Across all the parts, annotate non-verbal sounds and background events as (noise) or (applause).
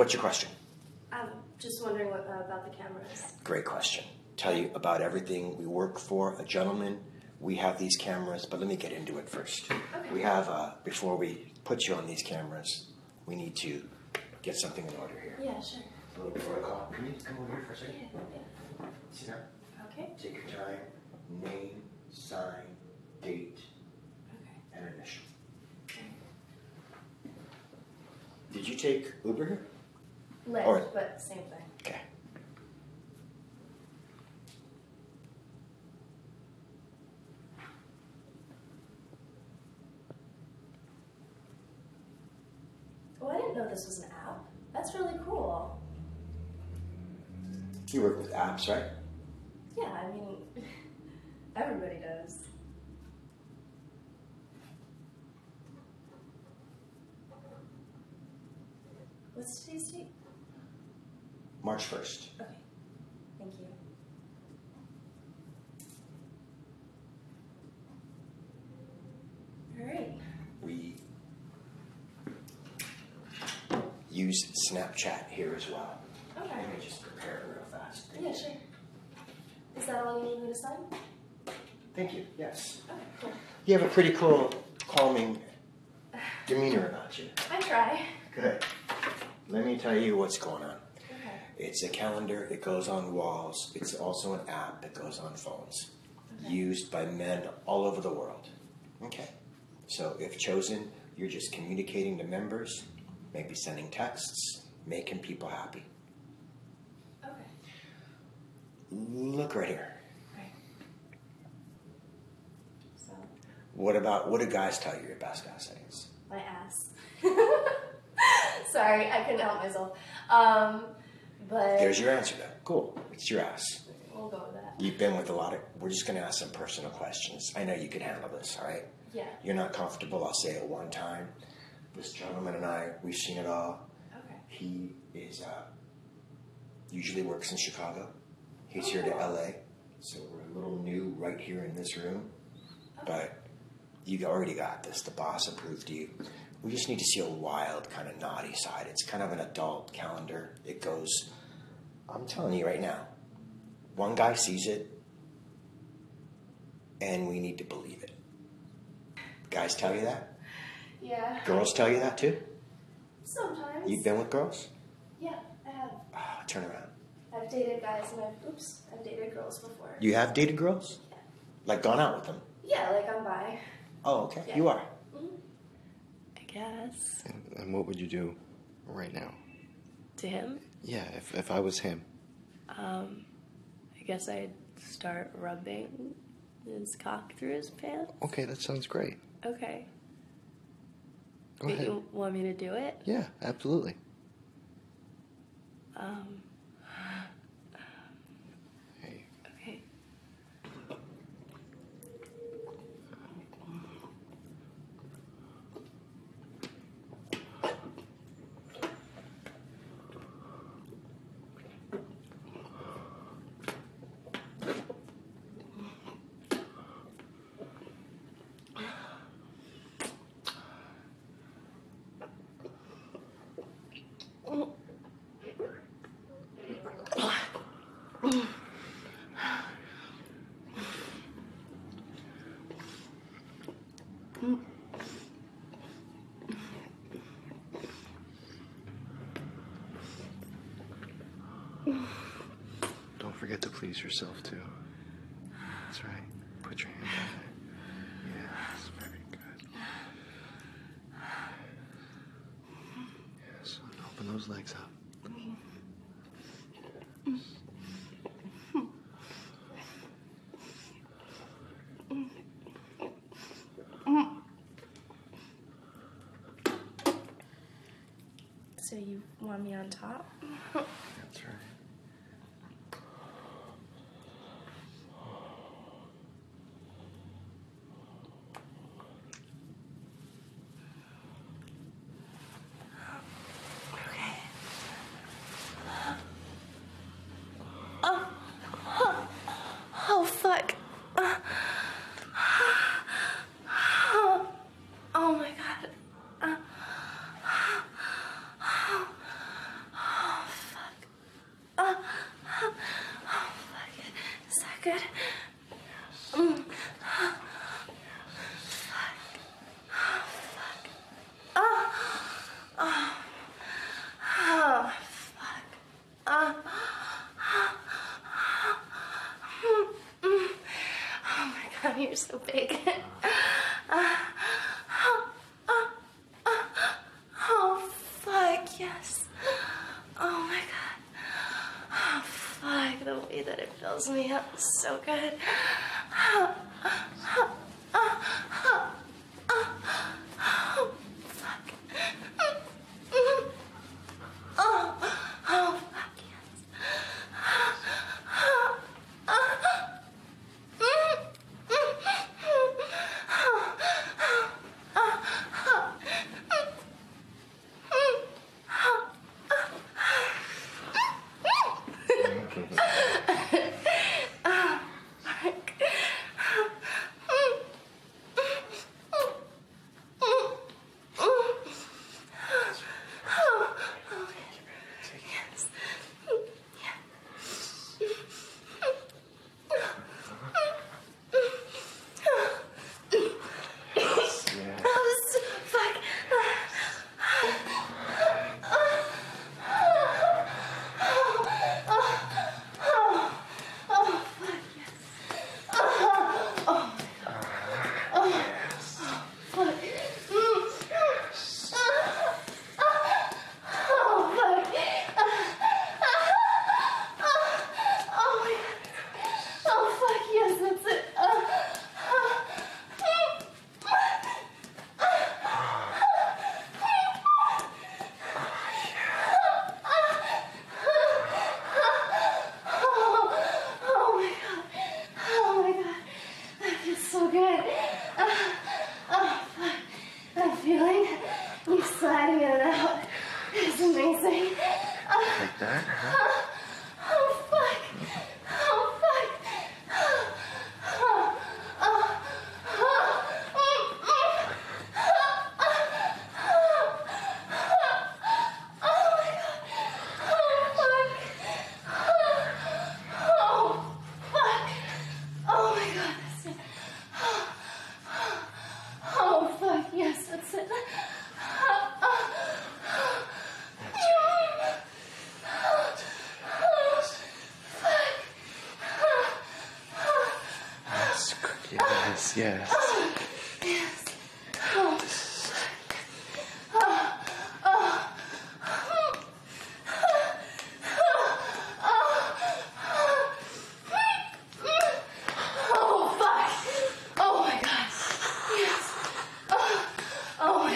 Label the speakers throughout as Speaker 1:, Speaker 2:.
Speaker 1: What's your question?
Speaker 2: I'm just wondering what, uh, about the cameras.
Speaker 1: Great question. Tell you about everything we work for. A gentleman, we have these cameras, but let me get into it first.
Speaker 2: Okay.
Speaker 1: We have, uh, before we put you on these cameras, we need to get something in order here.
Speaker 2: Yeah, sure.
Speaker 1: A little protocol. Can you come over here for a second?
Speaker 2: Yeah, yeah.
Speaker 1: Sit down.
Speaker 2: Okay.
Speaker 1: Take your time. Name, sign, date,
Speaker 2: Okay.
Speaker 1: and initial. Did you take Uber here? All right.
Speaker 2: but same thing.
Speaker 1: Okay.
Speaker 2: Oh, I didn't know this was an app. That's really cool.
Speaker 1: You work with apps, right?
Speaker 2: Yeah, I mean, (laughs) everybody does. What's today's date?
Speaker 1: March 1st.
Speaker 2: Okay. Thank you. All right.
Speaker 1: We use Snapchat here as well.
Speaker 2: Okay.
Speaker 1: Let me just prepare it real fast.
Speaker 2: Yeah, sure. Is that all you need me to sign?
Speaker 1: Thank you. Yes.
Speaker 2: Okay, cool.
Speaker 1: You have a pretty cool, calming demeanor about you.
Speaker 2: I try.
Speaker 1: Good. Let me tell you what's going on.
Speaker 2: Okay.
Speaker 1: It's a calendar, it goes on walls. It's also an app that goes on phones, used by men all over the world. Okay. So, if chosen, you're just communicating to members, maybe sending texts, making people happy.
Speaker 2: Okay.
Speaker 1: Look right here.
Speaker 2: Right. So,
Speaker 1: What about what do guys tell you your best asset is?
Speaker 2: my ass. (laughs) Sorry, I couldn't help myself. Um, but
Speaker 1: There's your answer though. Cool. It's your ass.
Speaker 2: we'll go with that.
Speaker 1: You've been with a lot of we're just gonna ask some personal questions. I know you can handle this, all right?
Speaker 2: Yeah.
Speaker 1: You're not comfortable, I'll say it one time. This gentleman and I, we've seen it all.
Speaker 2: Okay.
Speaker 1: He is uh, usually works in Chicago. He's here to LA, so we're a little new right here in this room. But you already got this. The boss approved you. We just need to see a wild, kind of naughty side. It's kind of an adult calendar. It goes. I'm telling you right now. One guy sees it, and we need to believe it. Guys tell you that.
Speaker 2: Yeah.
Speaker 1: Girls tell you that too.
Speaker 2: Sometimes.
Speaker 1: You've been with girls.
Speaker 2: Yeah, I have.
Speaker 1: Ah, turn around.
Speaker 2: I've dated guys and I've oops, I've dated girls before.
Speaker 1: You have dated girls?
Speaker 2: Yeah.
Speaker 1: Like gone out with them?
Speaker 2: Yeah, like I'm bi.
Speaker 1: Oh, okay.
Speaker 2: Yeah.
Speaker 1: You are. Mm.
Speaker 3: I guess.
Speaker 4: And, and what would you do right now?
Speaker 3: To him,
Speaker 4: Yeah, if, if I was him.
Speaker 3: um, I guess I'd start rubbing his cock through his pants.
Speaker 4: Okay, that sounds great.
Speaker 3: Okay.
Speaker 4: Go
Speaker 3: Do
Speaker 4: ahead.
Speaker 3: you want me to do it?
Speaker 4: Yeah, absolutely.
Speaker 3: Um,
Speaker 4: forget to please yourself too. That's right. Put your hand on there. Yes, very good. Yes, and open those legs up.
Speaker 3: So you want me on top?
Speaker 4: That's right.
Speaker 3: You're so big. uh, oh, oh, oh, fuck, yes. Oh my god. Oh, fuck, the way that it fills me up is so good. Oh, oh, oh, Yes,
Speaker 4: yes.
Speaker 3: Oh, yes. Oh. Oh. Oh. Yes, oh, oh,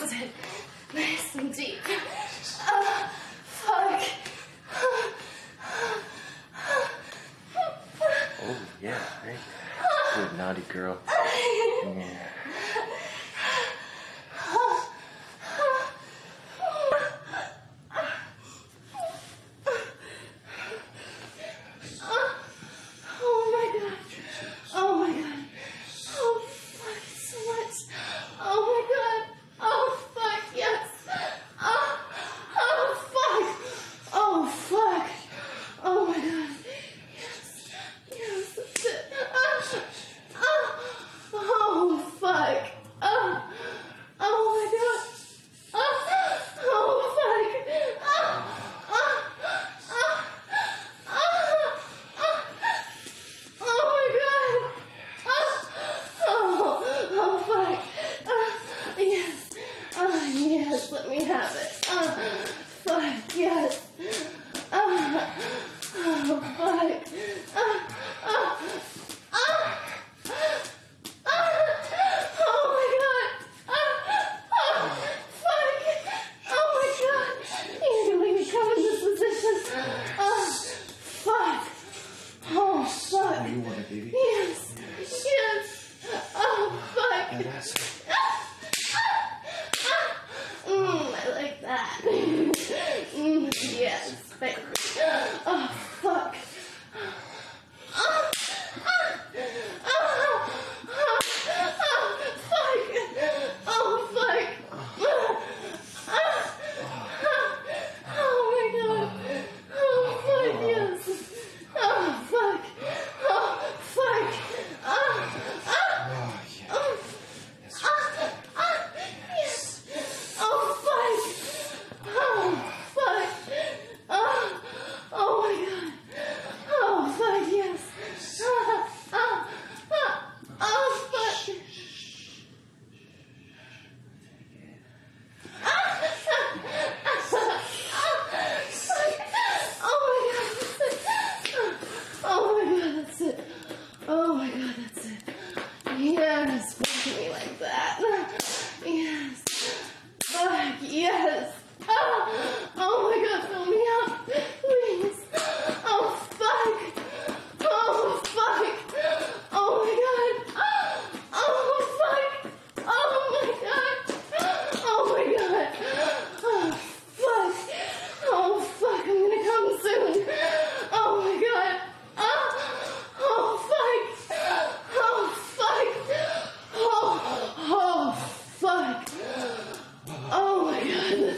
Speaker 3: that's it. Nice and deep.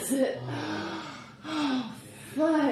Speaker 3: that's it. (sighs) Oh, fuck.